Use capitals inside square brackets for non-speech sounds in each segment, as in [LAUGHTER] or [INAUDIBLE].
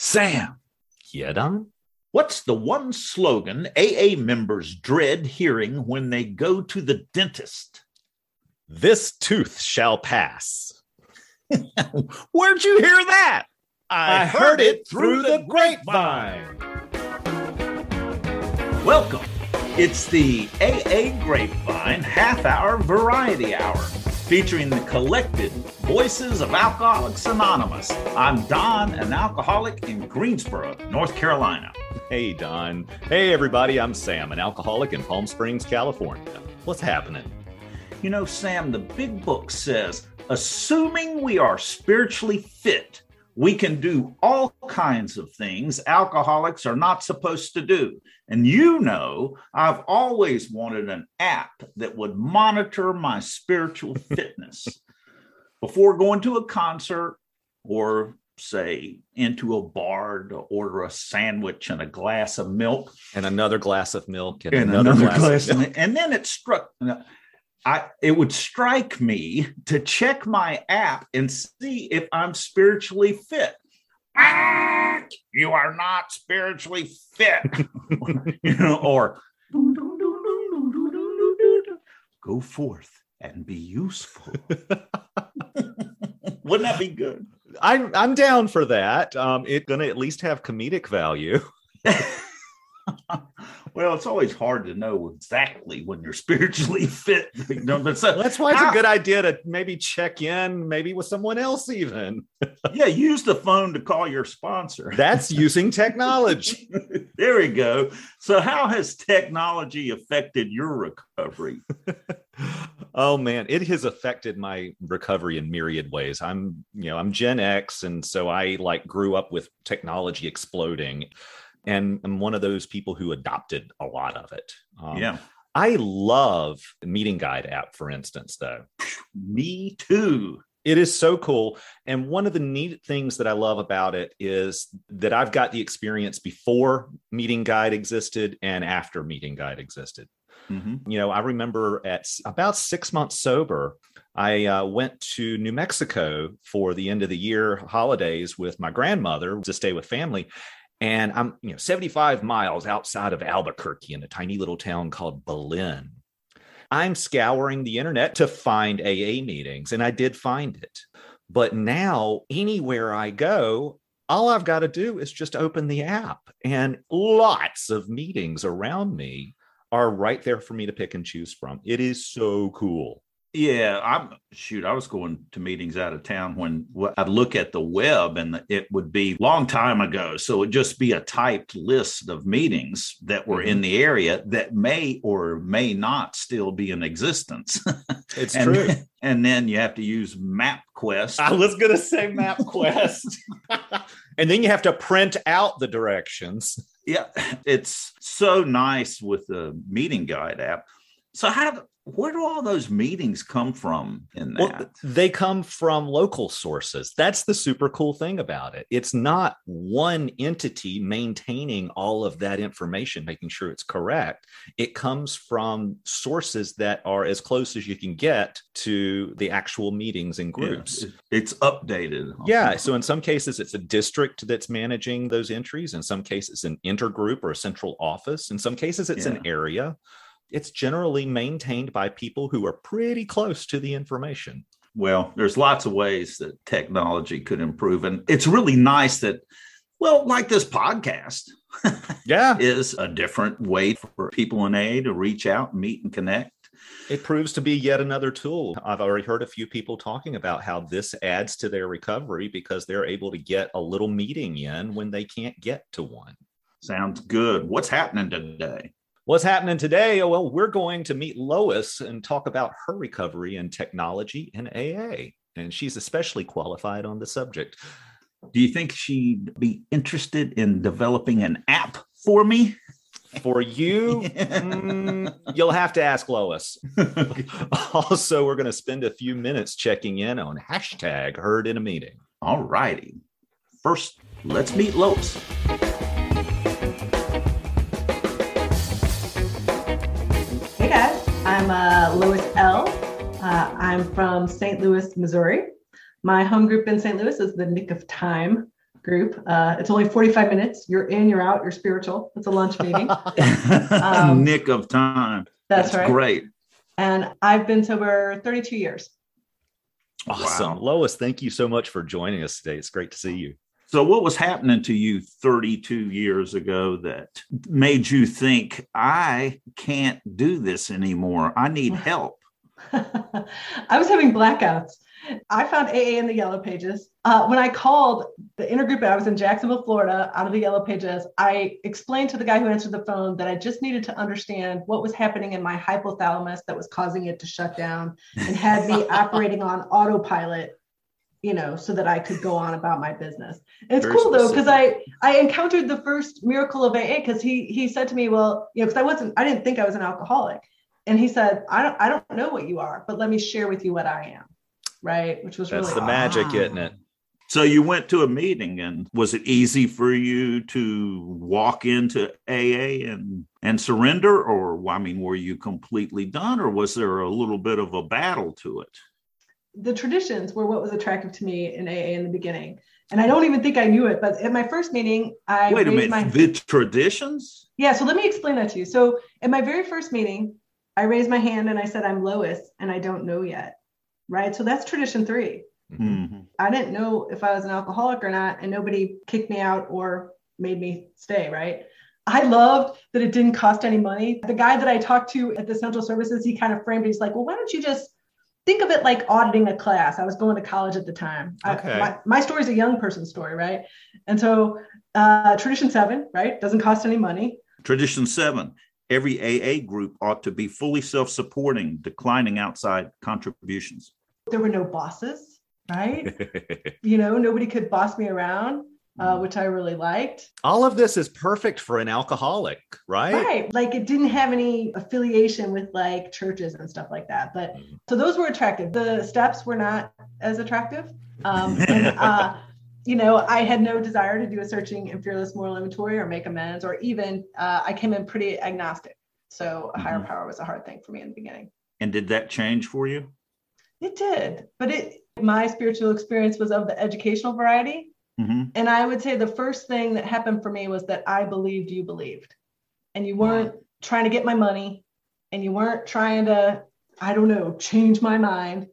Sam, Yeah, Don? what's the one slogan AA members dread hearing when they go to the dentist? This tooth shall pass. [LAUGHS] Where'd you hear that? I heard it through the grapevine. Welcome. It's the AA Grapevine half hour variety hour featuring the collected voices of Alcoholics Anonymous. I'm Don, an alcoholic in Greensboro, North Carolina. Hey, Don. Hey, everybody. I'm Sam, an alcoholic in Palm Springs, California. What's happening? You know, Sam, the big book says, assuming we are spiritually fit, we can do all kinds of things alcoholics are not supposed to do. And you know, I've always wanted an app that would monitor my spiritual [LAUGHS] fitness before going to a concert or, say, into a bar to order a sandwich and a glass of milk And another glass of milk and, and another, glass, of milk. and then it struck I it would strike me to check my app and see if I'm spiritually fit. Ah, you are not spiritually fit, [LAUGHS] you know, or go forth and be useful. [LAUGHS] Wouldn't that be good? I'm, I'm down for that. Um, it's going to at least have comedic value. [LAUGHS] well, it's always hard to know exactly when you're [LAUGHS] spiritually fit. You know, but so, That's why it's how- a good idea to maybe check in, maybe with someone else, even. [LAUGHS] yeah, use the phone to call your sponsor. That's [LAUGHS] using technology. there we go. So, how has technology affected your recovery? oh man, it has affected my recovery in myriad ways. I'm, you know, I'm Gen X, and so I like grew up with technology exploding, and I'm one of those people who adopted a lot of it. Um, yeah, I love the meeting guide app, for instance, though. me too. It is so cool. And one of the neat things that I love about it is that I've got the experience before Meeting Guide existed and after Meeting Guide existed. Mhm. You know, I remember at about six months sober, I uh, went to New Mexico for the end of the year holidays with my grandmother to stay with family. And I'm, you know, 75 miles outside of Albuquerque in a tiny little town called Belen. I'm scouring the internet to find AA meetings, and I did find it. But now, anywhere I go, all I've got to do is just open the app, and lots of meetings around me are right there for me to pick and choose from. It is so cool. Yeah, I'm shoot. I was going to meetings out of town when I'd look at the web and it would be long time ago. So it'd just be a typed list of meetings that were in mm-hmm. the area that may or may not still be in existence. [LAUGHS] It's and, true. And then you have to use MapQuest. I was going to say MapQuest. [LAUGHS] and then you have to print out the directions. Yeah, it's so nice with the meeting guide app. So how do, where do all those meetings come from in that? Well, they come from local sources. That's the super cool thing about it. It's not one entity maintaining all of that information, making sure it's correct. It comes from sources that are as close as you can get to the actual meetings and groups. it- it's updated. Yeah. So in some cases, it's a district that's managing those entries. In some cases, an intergroup or a central office. In some cases, it's an area. It's generally maintained by people who are pretty close to the information. Well, there's lots of ways that technology could improve. And it's really nice that, well, like this podcast [LAUGHS] Yeah. is a different way for people in A to reach out, meet, and connect. It proves to be yet another tool. I've already heard a few people talking about how this adds to their recovery because they're able to get a little meeting in when they can't get to one. Sounds good. What's happening today? What's happening today? Oh, well, we're going to meet Lois and talk about her recovery in technology and AA. And she's especially qualified on the subject. Do you think she'd be interested in developing an app for me? For you, [LAUGHS] mm, you'll have to ask Lois. [LAUGHS] Also, we're going to spend a few minutes checking in on hashtag heard in a meeting. All righty. First, let's meet Lois. I'm uh, Lois L. Uh, I'm from St. Louis, Missouri. My home group in St. Louis is the Nick of Time. group. Uh, it's only 45 minutes. You're in, you're out, you're spiritual. It's a lunch meeting. [LAUGHS] um, Nick of time. That's, that's right. Great. And I've been sober 32 years. Awesome. Wow. Lois, thank you so much for joining us today. It's great to see you. So, what was happening to you 32 years ago that made you think, I can't do this anymore? I need [LAUGHS] help? I was having blackouts. I found AA in the yellow pages. Uh, when I called the intergroup, I was in Jacksonville, Florida, out of the yellow pages. I explained to the guy who answered the phone that I just needed to understand what was happening in my hypothalamus that was causing it to shut down and had me [LAUGHS] operating on autopilot, you know, so that I could go on about my business. And it's Very cool specific. though, because I I encountered the first miracle of AA because he he said to me, well, you know, because I wasn't, I didn't think I was an alcoholic. And he said, I don't I don't know what you are, but let me share with you what I am right? Which was that's really the magic, isn't it? So you went to a meeting, and was it easy for you to walk into AA and and surrender, or I mean, were you completely done, or was there a little bit of a battle to it? The traditions were what was attractive to me in AA in the beginning, and I don't even think I knew it. But at my first meeting, I wait a minute. My... The traditions? Yeah. So let me explain that to you. So at my very first meeting, I raised my hand and I said, "I'm Lois, and I don't know yet." right? So that's tradition 3 mm-hmm. I didn't know if I was an alcoholic or not, and nobody kicked me out or made me stay, right? I loved that it didn't cost any money. The guy that I talked to at the central services, he kind of framed it. He's like, well, why don't you just think of it like auditing a class? I was going to college at the time. Okay. I, my, my story is a young person's story, right? And so uh, tradition seven, right? Doesn't cost any money. Tradition seven every AA group ought to be fully self supporting, declining outside contributions there were no bosses, right? [LAUGHS] you know, nobody could boss me around. Uh, which I really liked. All of this is perfect for an alcoholic, right? Right. Like it didn't have any affiliation with like churches and stuff like that. But mm. so those were attractive. The steps were not as attractive. Um, [LAUGHS] and, uh, you know, I had no desire to do a searching and fearless moral inventory or make amends, or even uh, I came in pretty agnostic. So a higher mm-hmm. power was a hard thing for me in the beginning. And did that change for you? It did, but it my spiritual experience was of the educational variety. Mm-hmm. And I would say the first thing that happened for me was that I believed you believed. And you weren't wow. trying to get my money and you weren't trying to, I don't know, change my mind.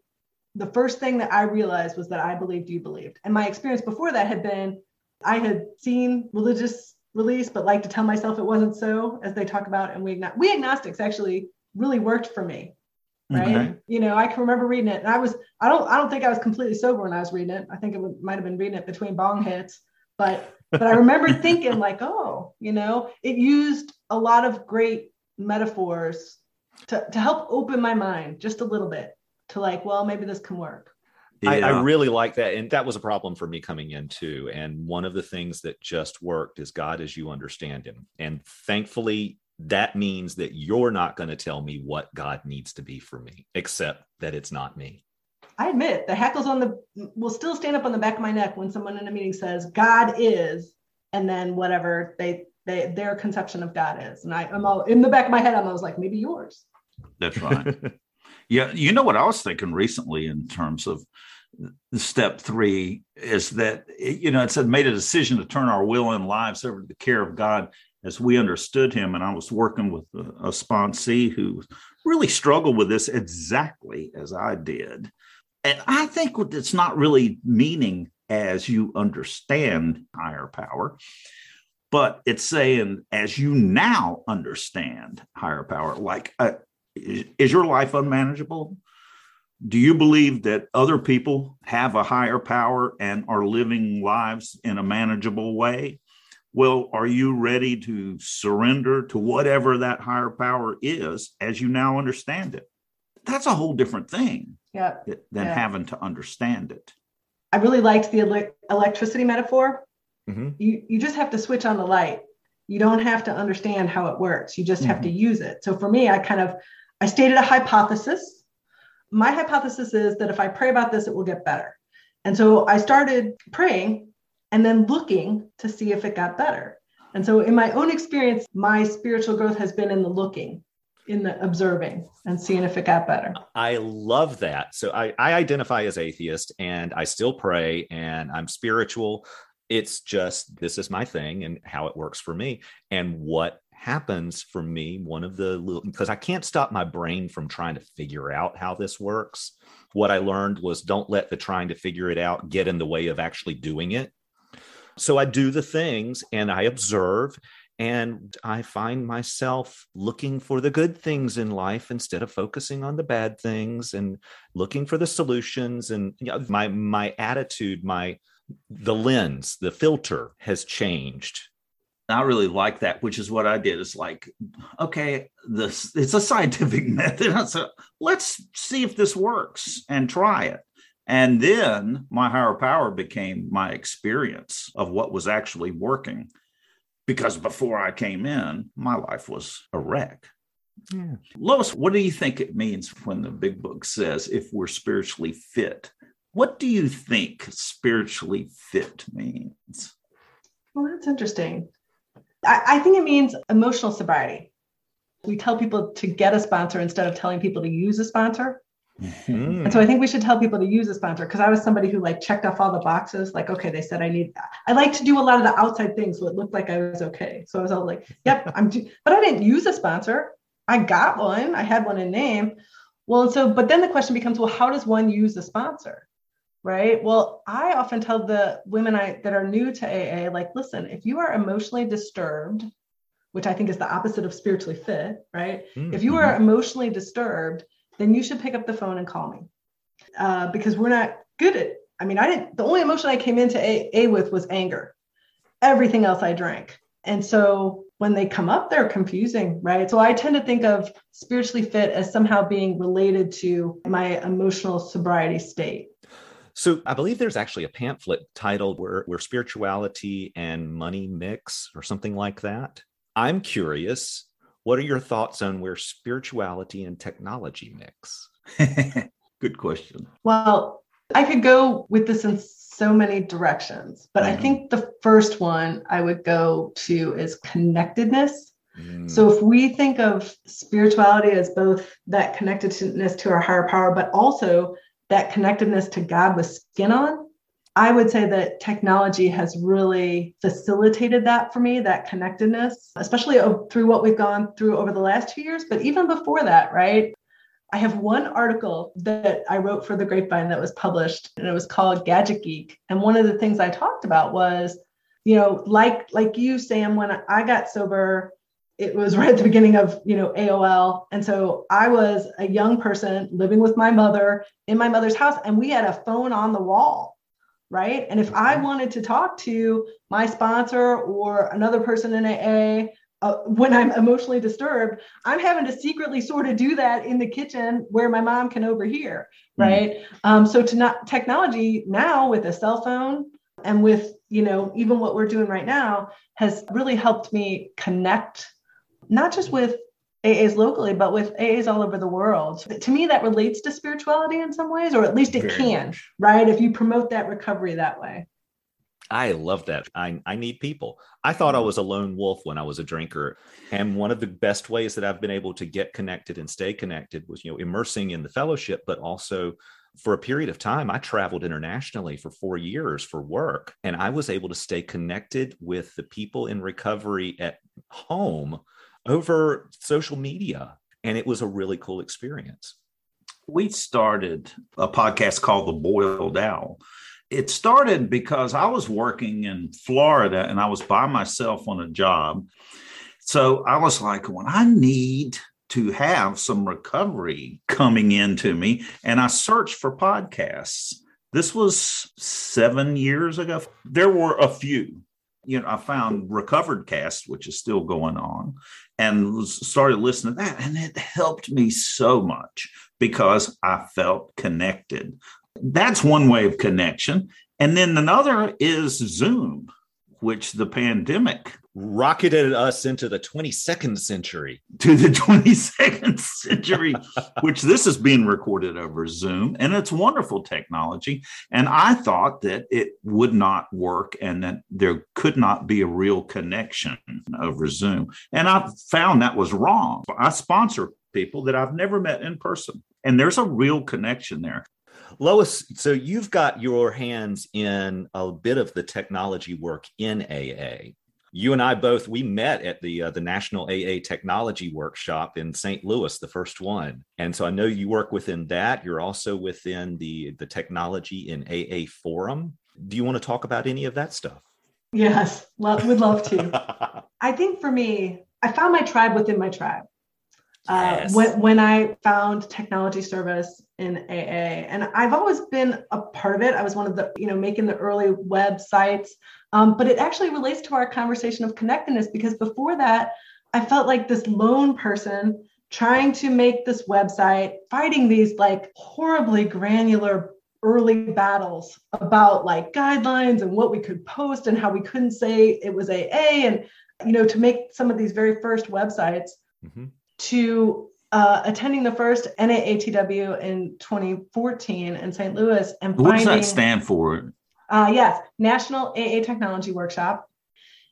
The first thing that I realized was that I believed you believed. And my experience before that had been I had seen religious release, but like to tell myself it wasn't so, as they talk about. And we, we agnostics actually really worked for me right okay. you know i can remember reading it and i was i don't i don't think i was completely sober when i was reading it i think it would, might have been reading it between bong hits but but i remember [LAUGHS] thinking like oh you know it used a lot of great metaphors to, to help open my mind just a little bit to like well maybe this can work yeah. I, I, really like that. And that was a problem for me coming in too. And one of the things that just worked is God as you understand him. And thankfully, that means that you're not going to tell me what God needs to be for me, except that it's not me. I admit the hackles on the will still stand up on the back of my neck when someone in a meeting says God is, and then whatever they, they their conception of God is. And I, I'm all in the back of my head, I'm always like, maybe yours. That's right. [LAUGHS] yeah. You know what I was thinking recently in terms of step three is that you know it said made a decision to turn our will and lives over to the care of God as we understood him. And I was working with a, a sponsee who really struggled with this exactly as I did. And I think it's not really meaning as you understand higher power, but it's saying as you now understand higher power, like, uh, is, is your life unmanageable? Do you believe that other people have a higher power and are living lives in a manageable way? Well, are you ready to surrender to whatever that higher power is as you now understand it? That's a whole different thing yeah. than yeah. having to understand it. I really liked the ele- electricity metaphor. Mm-hmm. You, you just have to switch on the light. You don't have to understand how it works. You just mm-hmm. have to use it. So for me, I kind of I stated a hypothesis. My hypothesis is that if I pray about this, it will get better. And so I started praying and then looking to see if it got better. And so, in my own experience, my spiritual growth has been in the looking, in the observing, and seeing if it got better. I love that. So, I, I identify as atheist and I still pray and I'm spiritual. It's just this is my thing and how it works for me. And what happens for me, one of the little, because I can't stop my brain from trying to figure out how this works. What I learned was don't let the trying to figure it out get in the way of actually doing it. So I do the things and I observe and I find myself looking for the good things in life instead of focusing on the bad things and looking for the solutions. And you know, my my attitude, my the lens, the filter has changed. I really like that, which is what I did. It's like, okay, this it's a scientific [LAUGHS] method. Said, let's see if this works and try it. And then my higher power became my experience of what was actually working because before I came in, my life was a wreck. Yeah. Lois, what do you think it means when the big book says if we're spiritually fit? What do you think spiritually fit means? Well, that's interesting. I, I think it means emotional sobriety. We tell people to get a sponsor instead of telling people to use a sponsor. Mm-hmm. And so I think we should tell people to use a sponsor because I was somebody who like checked off all the boxes. Like, okay, they said I need. I like to do a lot of the outside things, so it looked like I was okay. So I was all like, "Yep, I'm." Do-. But I didn't use a sponsor. I got one. I had one in name. Well, and so, but then the question becomes, well, how does one use a sponsor? Right. Well, I often tell the women I that are new to AA, like, listen, if you are emotionally disturbed, which I think is the opposite of spiritually fit, right? Mm-hmm. If you are emotionally disturbed then you should pick up the phone and call me. Uh, because we're not good at i mean i didn't the only emotion i came into a, with was anger. Everything else i drank. And so when they come up they're confusing right? So i tend to think of spiritually fit as somehow being related to my emotional sobriety state. So I believe there's actually a pamphlet titled where, where spirituality and money mix or something like that. I'm curious what are your thoughts on where spirituality and technology mix? [LAUGHS] Good question. Well, I could go with this in so many directions, but mm-hmm. I think the first one I would go to is connectedness. Mm. So if we think of spirituality as both that connectedness to our higher power, but also that connectedness to God with skin on, I would say that technology has really facilitated that for me, that connectedness, especially through what we've gone through over the last two years, but even before that, right? I have one article that I wrote for the Grapevine that was published, and it was called Gadget Geek. And one of the things I talked about was, you know, like like you, Sam, when I got sober, it was [LAUGHS] right at the beginning of you know AOL, and so I was a young person living with my mother in my mother's house, and we had a phone on the wall right? And if I wanted to talk to my sponsor or another person in AA uh, when I'm emotionally disturbed, I'm having to secretly sort of do that in the kitchen where my mom can overhear, hmm. right? Mm-hmm. Um, so to not technology now with a cell phone and with you know even what we're doing right now has really helped me connect not just with AAs locally, but with AAs all over the world. To me, that relates to spirituality in some ways, or at least it Very can, much. right? If you promote that recovery that way. I love that. I, I need people. I thought I mm-hmm. was a lone wolf when I was a drinker. And one of the best ways that I've been able to get connected and stay connected was, you know, immersing in the fellowship, but also for a period of time, I traveled internationally for four years for work. And I was able to stay connected with the people in recovery at home over social media. And it was a really cool experience. We started a podcast called The Boiled Owl. It started because I was working in Florida and I was by myself on a job. So I was like, when I need to have some recovery coming into me, and I searched for podcasts. This was seven years ago. There were a few you know, I found Recovered Cast, which is still going on, and started listening to that. And it helped me so much because I felt connected. That's one way of connection. And then another is Zoom, which the pandemic rocketed us into the 22nd century. To the 22nd century, [LAUGHS] which this is being recorded over Zoom. And it's wonderful technology. And I thought that it would not work and that there could not be a real connection over Zoom. And I found that was wrong. I sponsor people that I've never met in person, and there's a real connection there. Lois, so you've got your hands in a bit of the technology work in AA. You and I both we met at the uh, the National AA Technology Workshop in St. Louis, the first one, and so I know you work within that. You're also within the the Technology in AA Forum. Do you want to talk about any of that stuff? Yes, love, would love to. [LAUGHS] I think for me, I found my tribe within my tribe. Uh, when, when I found technology service in AA, and I've always been a part of it. I was one of the, you know, making the early websites, um, but it actually relates to our conversation of connectedness because before that, I felt like this lone person trying to make this website, fighting these like horribly granular early battles about like guidelines and what we could post and how we couldn't say it was AA and you know to make some of these very first websites mm-hmm. To uh, attending the first NAATW in 2014 in St. Louis and what finding, does that stand for? Uh, yes, National AA Technology Workshop.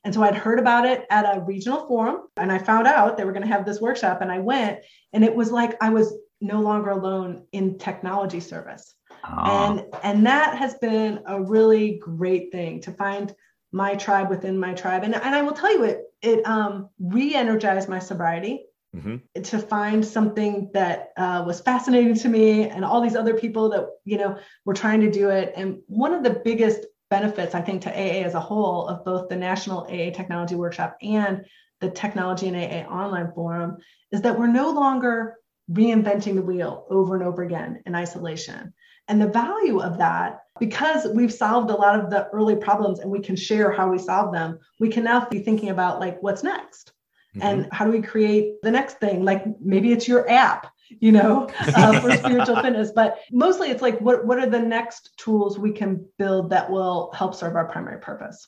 And so I'd heard about it at a regional forum and I found out they were going to have this workshop and I went and it was like I was no longer alone in technology service. Oh. And and that has been a really great thing to find my tribe within my tribe. And, and I will tell you it it um, re-energized my sobriety mm-hmm. to find something that uh, was fascinating to me and all these other people that you know were trying to do it. And one of the biggest benefits I think to AA as a whole of both the National AA Technology Workshop and the Technology and AA online forum is that we're no longer reinventing the wheel over and over again in isolation. And the value of that, because we've solved a lot of the early problems and we can share how we solve them, we can now be thinking about like what's next. Mm-hmm. And how do we create the next thing? Like maybe it's your app, you know, uh, [LAUGHS] for spiritual fitness. But mostly it's like, what, what are the next tools we can build that will help serve our primary purpose?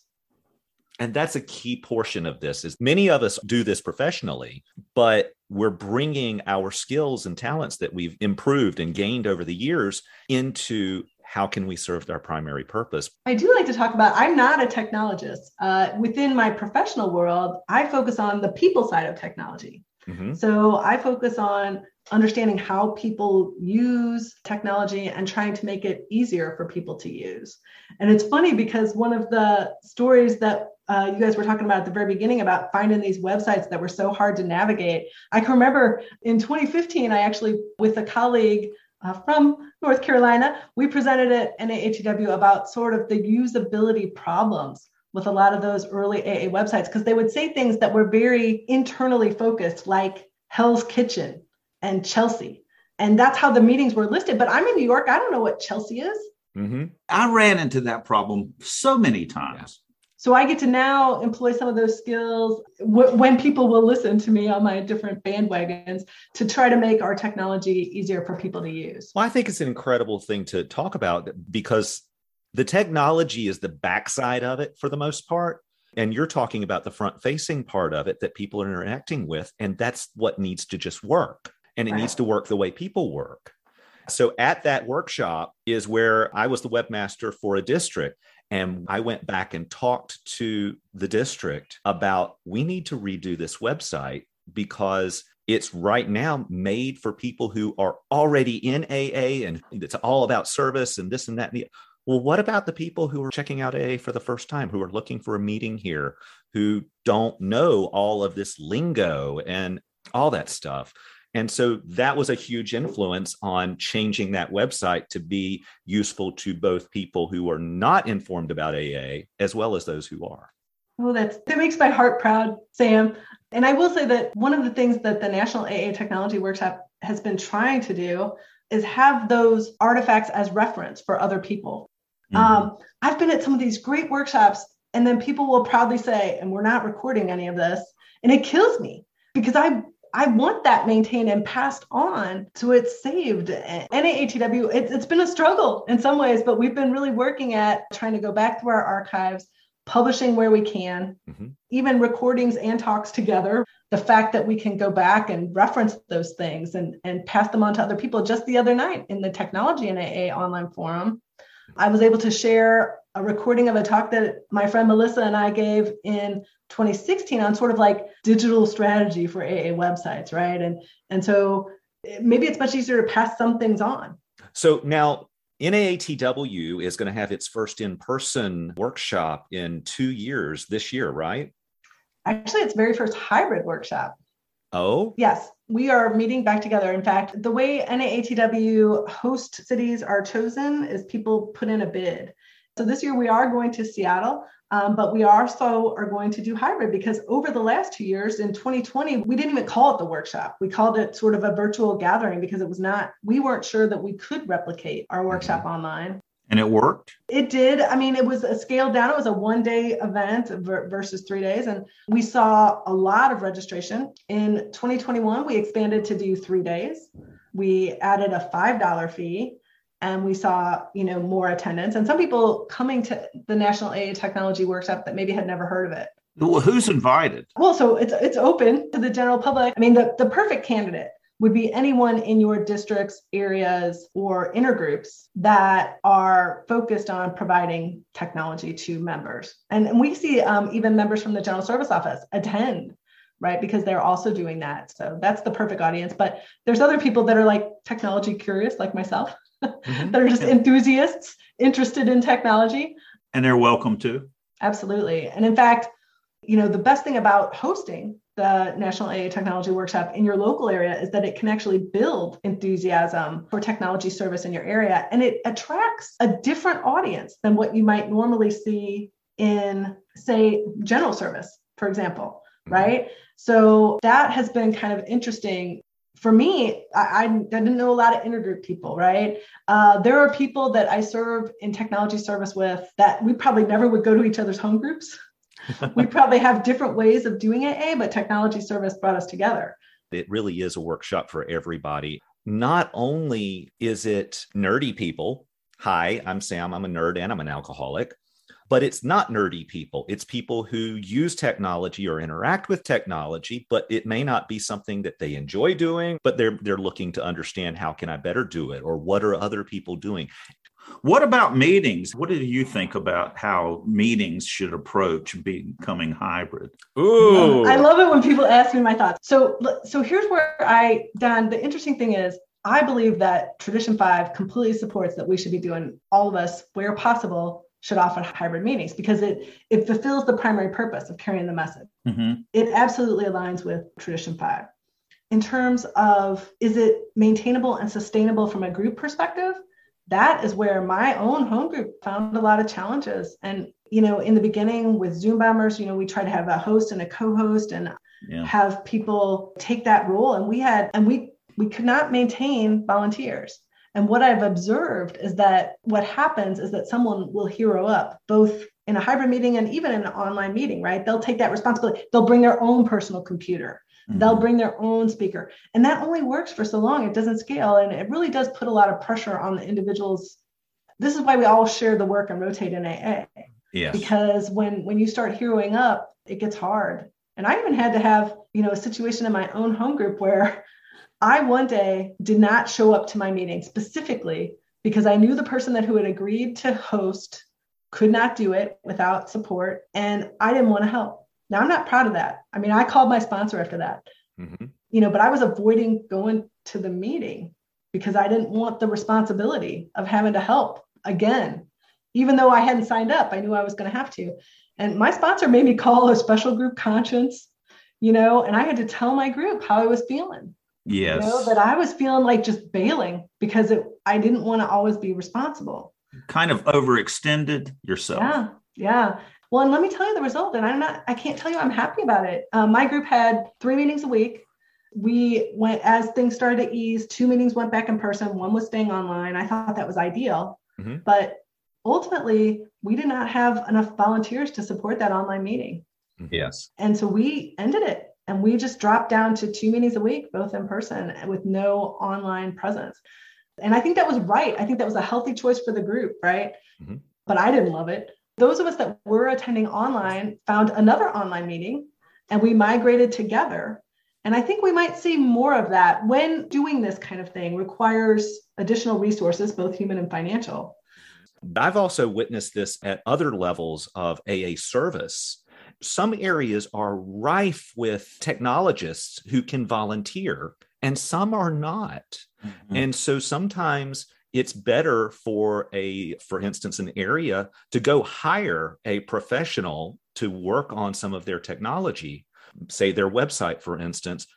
and that's a key portion of this is many of us do this professionally but we're bringing our skills and talents that we've improved and gained over the years into how can we serve our primary purpose i do like to talk about i'm not a technologist uh, within my professional world i focus on the people side of technology mm-hmm. so i focus on understanding how people use technology and trying to make it easier for people to use. And it's funny because one of the stories that uh, you guys were talking about at the very beginning about finding these websites that were so hard to navigate. I can remember in 2015, I actually, with a colleague uh, from North Carolina, we presented at NAATW about sort of the usability problems with a lot of those early AA websites because they would say things that were very internally focused, like Hell's Kitchen and Chelsea. And that's how the meetings were listed. But I'm in New York. I don't know what Chelsea is. Mm-hmm. I ran into that problem so many times. So I get to now employ some of those skills w- when people will listen to me on my different bandwagons to try to make our technology easier for people to use. Well, I think it's an incredible thing to talk about because the technology is the backside of it for the most part. And you're talking about the front facing part of it that people are interacting with. And that's what needs to just work and it right. needs to work the way people work. So at that workshop is where I was the webmaster for a district. And I went back and talked to the district about we need to redo this website because it's right now made for people who are already in AA and it's all about service and this and that. Well, what about the people who are checking out AA for the first time, who are looking for a meeting here, who don't know all of this lingo and all that stuff? And so that was a huge influence on changing that website to be useful to both people who are not informed about AA as well as those who are. Oh, that's that makes my heart proud, Sam. And I will say that one of the things that the National AA Technology Workshop has been trying to do is have those artifacts as reference for other people. Mm-hmm. Um, I've been at some of these great workshops, and then people will proudly say, and we're not recording any of this, and it kills me because I I want that maintained and passed on so it's saved. NAATW, it's, it's been a struggle in some ways, but we've been really working at trying to go back through our archives, publishing where we can, mm-hmm. even recordings and talks together. The fact that we can go back and reference those things and, and pass them on to other people. Just the other night in the Technology in AA online forum, I was able to share a recording of a talk that my friend Melissa and I gave in 2016 on sort of like digital strategy for AA websites, right? And and so maybe it's much easier to pass some things on. So now NAATW is going to have its first in person workshop in two years this year, right? Actually, it's very first hybrid workshop. Oh? Yes, we are meeting back together. In fact, the way NAATW host cities are chosen is people put in a bid. So this year we are going to Seattle. Um, but we also are going to do hybrid because over the last two years in 2020, we didn't even call it the workshop. We called it sort of a virtual gathering because it was not, we weren't sure that we could replicate our workshop mm-hmm. online. And it worked? It did. I mean, it was a scaled down. It was a one day event versus three days. And we saw a lot of registration. In 2021, we expanded to do three days. We added a $5 fee and we saw you know more attendance. And some people coming to the national aa technology workshop that maybe had never heard of it. Well who's invited? Well so it's it's open to the general public. I mean the, the perfect candidate would be anyone in your districts areas or intergroups that are focused on providing technology to members. And, and we see um, even members from the general service office attend right? Because they're also doing that. So that's the perfect audience. But there's other people that are like technology curious like myself mm-hmm. that are just enthusiasts interested in technology. And they're welcome to. Absolutely. And in fact, you know, the best thing about hosting the National AA Technology Workshop in your local area is that it can actually build enthusiasm for technology service in your area and it attracts a different audience than what you might normally see in, say, general service, for example, mm-hmm. right? So that has been kind of interesting for me, I, I, didn't know a lot of intergroup people, right? Uh, there are people that I serve in technology service with that we probably never would go to each other's home groups. [LAUGHS] we probably have different ways of doing AA, but technology service brought us together. It really is a workshop for everybody. Not only is it nerdy people. Hi, I'm Sam. I'm a nerd and I'm an alcoholic but it's not nerdy people. It's people who use technology or interact with technology, but it may not be something that they enjoy doing, but they're they're looking to understand how can I better do it or what are other people doing. What about meetings? What do you think about how meetings should approach becoming hybrid? Ooh. I love it when people ask me my thoughts. So so here's where I Don, the interesting thing is I believe that tradition 5 completely supports that we should be doing all of us where possible should offer hybrid meetings because it it fulfills the primary purpose of carrying the message. Mm-hmm. It absolutely aligns with tradition five. In terms of is it maintainable and sustainable from a group perspective, that is where my own home group found a lot of challenges. And you know, in the beginning with Zoom bombers, you know, we tried to have a host and a co-host and yeah. have people take that role, and we had and we we could not maintain volunteers and what I've observed is that what happens is that someone will hero up both in a hybrid meeting and even in an online meeting, right? They'll take that responsibility. They'll bring their own personal computer. Mm-hmm. They'll bring their own speaker. And that only works for so long. It doesn't scale. And it really does put a lot of pressure on the individuals. This is why we all share the work and rotate in AA. Yes. Because when when you start heroing up, it gets hard. And I even had to have, you know, a situation in my own home group where I one day did not show up to my meeting specifically because I knew the person that who had agreed to host could not do it without support and I didn't want to help. Now I'm not proud of that. I mean, I called my sponsor after that. Mm-hmm. You know, but I was avoiding going to the meeting because I didn't want the responsibility of having to help again. Even though I hadn't signed up, I knew I was going to have to. And my sponsor made me call a special group conscience, you know, and I had to tell my group how I was feeling. Yes. You know, that I was feeling like just bailing because it, I didn't want to always be responsible. Kind of overextended yourself. Yeah. Yeah. Well, and let me tell you the result. And I'm not, I can't tell you I'm happy about it. Um, my group had three meetings a week. We went, as things started to ease, two meetings went back in person, one was staying online. I thought that was ideal. Mm-hmm. But ultimately, we did not have enough volunteers to support that online meeting. Yes. And so we ended it and we just dropped down to two meetings a week, both in person with no online presence. And I think that was right. I think that was a healthy choice for the group, right? Mm-hmm. But I didn't love it. Those of us that were attending online found another online meeting and we migrated together. And I think we might see more of that when doing this kind of thing requires additional resources, both human and financial. I've also witnessed this at other levels of AA service some areas are rife with technologists who can volunteer, and some are not. Mm-hmm. And so sometimes it's better for a for instance an area to go hire a professional to work on some of their technology say their website for instance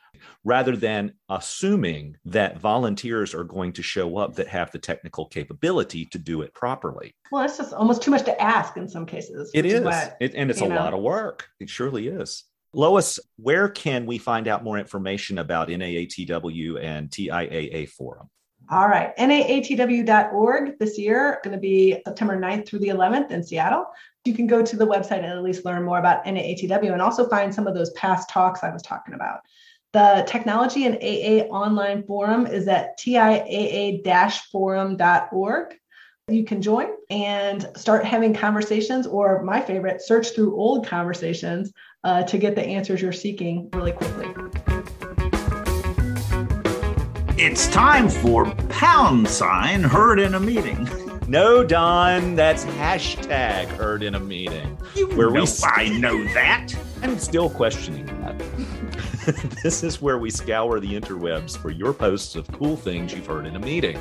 rather than assuming that volunteers are going to show up that have the technical capability to do it properly well it's just almost too much to ask in some cases it is, what, it, and it's a know. lot of work it surely is lois where can we find out more information about naatw and tiaa forum all right, naatw.org this year, going to be September 9th through the 11th in Seattle. You can go to the website and at least learn more about NAATW and also find some of those past talks I was talking about. The Technology and AA online forum is at tiaa-forum.org. You can join and start having conversations, or my favorite, search through old conversations uh, to get the answers you're seeking really quickly. It's time for pound sign heard in a meeting. [LAUGHS] No, Don, that's hashtag heard in a meeting. You where know we I know that. [LAUGHS] I'm still questioning that. [LAUGHS] this is where we scour the interwebs for your posts of cool things you've heard in a meeting.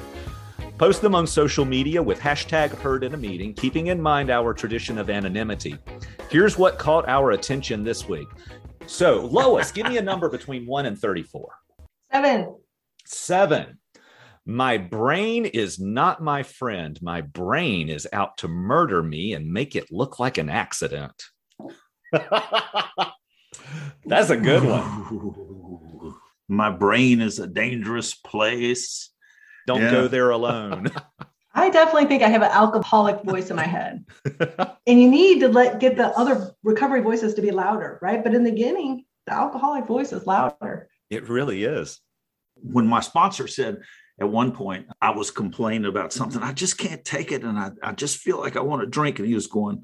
Post them on social media with hashtag heard in a meeting, keeping in mind our tradition of anonymity. Here's what caught our attention this week. So, Lois, give me a number between 1 and 34. Seven. Seven, my brain is not my friend. My brain is out to murder me and make it look like an accident. [LAUGHS] That's a good one. My brain is a dangerous place. Don't yeah. go there alone. [LAUGHS] I definitely think I have an alcoholic voice in my head. [LAUGHS] and you need to let get the other recovery voices to be louder, right? But in the beginning, the alcoholic voice is louder. It really is when my sponsor said at one point I was complaining about something, I just can't take it. And I, I just feel like I want to drink. And he was going,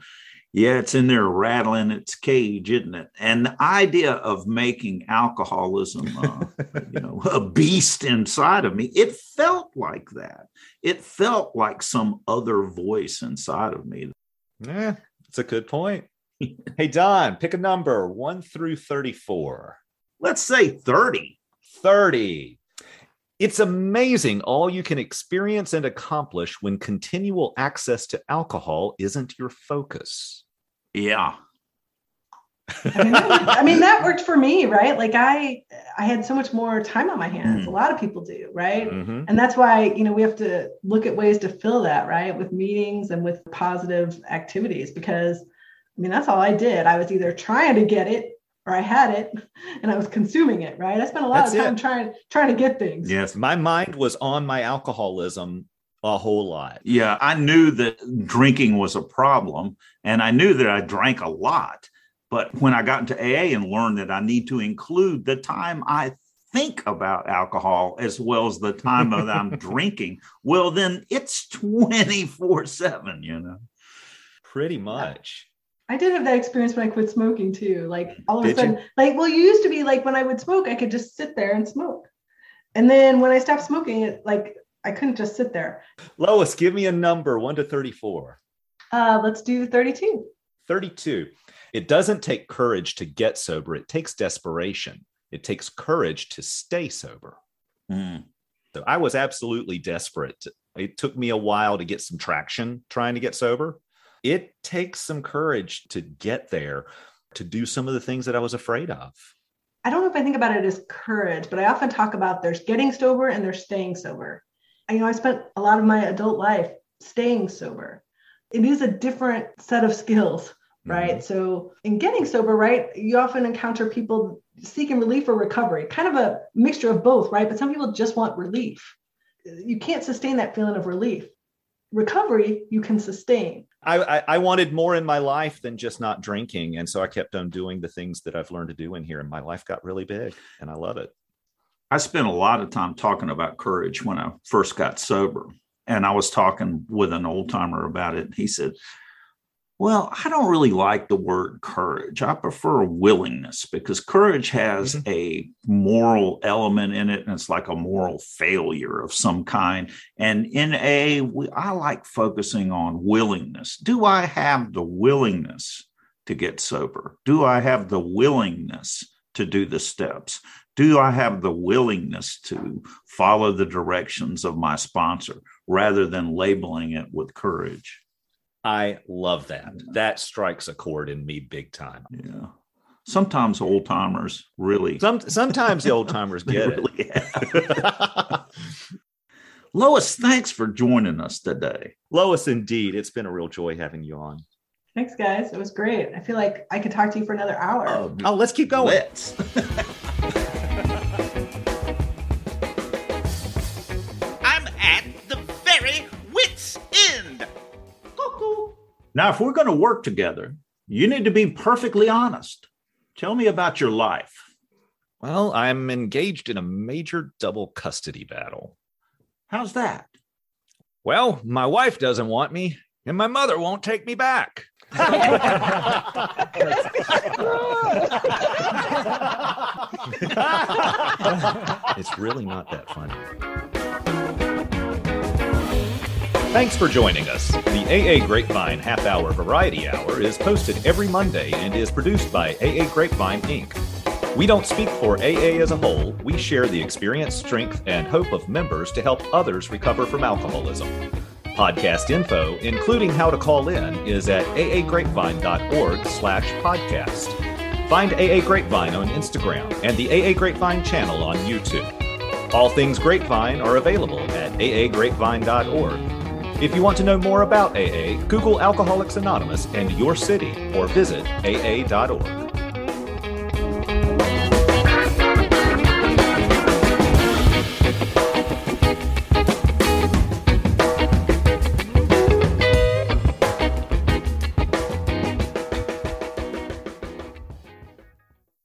Yeah, it's in there rattling its cage, isn't it? And the idea of making alcoholism, uh, you know, a beast inside of me, it felt like that. It felt like some other voice inside of me. Yeah, it's a good point. [LAUGHS] hey, Don, pick a number one through 34. Let's say 30. 30. It's amazing all you can experience and accomplish when continual access to alcohol isn't your focus. Yeah. I, mean, I mean, that worked for me, right? Like I I had so much more time on my hands. Mm. A lot of people do, right? Mm-hmm. And that's why, you know, we have to look at ways to fill that, right? With meetings and with positive activities because I mean, that's all I did. I was either trying to get it or I had it and I was consuming it, right? I spent a lot That's of time it. trying trying to get things. Yes, my mind was on my alcoholism a whole lot. Yeah, I knew that drinking was a problem and I knew that I drank a lot. But when I got into AA and learned that I need to include the time I think about alcohol as well as the time that I'm [LAUGHS] drinking, well, then it's 24 7, you know. Pretty much. I did have that experience when I quit smoking too. Like all of did a sudden, you? like, well, you used to be like when I would smoke, I could just sit there and smoke. And then when I stopped smoking, it like I couldn't just sit there. Lois, give me a number one to 34. Uh, let's do 32. 32. It doesn't take courage to get sober, it takes desperation. It takes courage to stay sober. Mm. So I was absolutely desperate. It took me a while to get some traction trying to get sober it takes some courage to get there to do some of the things that I was afraid of. I don't know if I think about it as courage, but I often talk about there's getting sober and there's staying sober. I, you know, I spent a lot of my adult life staying sober. It is a different set of skills, right? Mm-hmm. So, in getting sober, right, you often encounter people seeking relief or recovery, kind of a mixture of both, right? But some people just want relief. You can't sustain that feeling of relief. Recovery, you can sustain. I, I, I wanted more in my life than just not drinking, and so I kept on doing the things that I've learned to do in here, and my life got really big, and I love it. I spent a lot of time talking about courage when I first got sober, and I was talking with an old timer about it. And He said, well, I don't really like the word courage. I prefer willingness because courage has mm-hmm. a moral element in it, and it's like a moral failure of some kind. And in A, we, I like focusing on willingness. Do I have the willingness to get sober? Do I have the willingness to do the steps? Do I have the willingness to follow the directions of my sponsor? rather than labeling it with courage. I love that. That strikes a chord in me big time. Yeah. Sometimes old timers really. Some, sometimes the old timers [LAUGHS] get really it. [LAUGHS] Lois, thanks for joining us today. Lois, indeed. It's been a real joy having you on. Thanks, guys. It was great. I feel like I could talk to you for another hour. Oh, oh let's keep going. Let's. [LAUGHS] I'm at the very wit's end. Cuckoo. Now, if we're going to work together, you need to be perfectly honest. Tell me about your life. Well, I'm engaged in a major double custody battle. How's that? Well, my wife doesn't want me, and my mother won't take me back. It's really not that funny. Thanks for joining us. The AA Grapevine Half Hour Variety Hour is posted every Monday and is produced by AA Grapevine Inc. We don't speak for AA as a whole. We share the experience, strength, and hope of members to help others recover from alcoholism. Podcast info, including how to call in, is at aagrapevine.org slash podcast. Find AA Grapevine on Instagram and the AA Grapevine channel on YouTube. All things Grapevine are available at aagrapevine.org. If you want to know more about AA, Google Alcoholics Anonymous and your city or visit aa.org.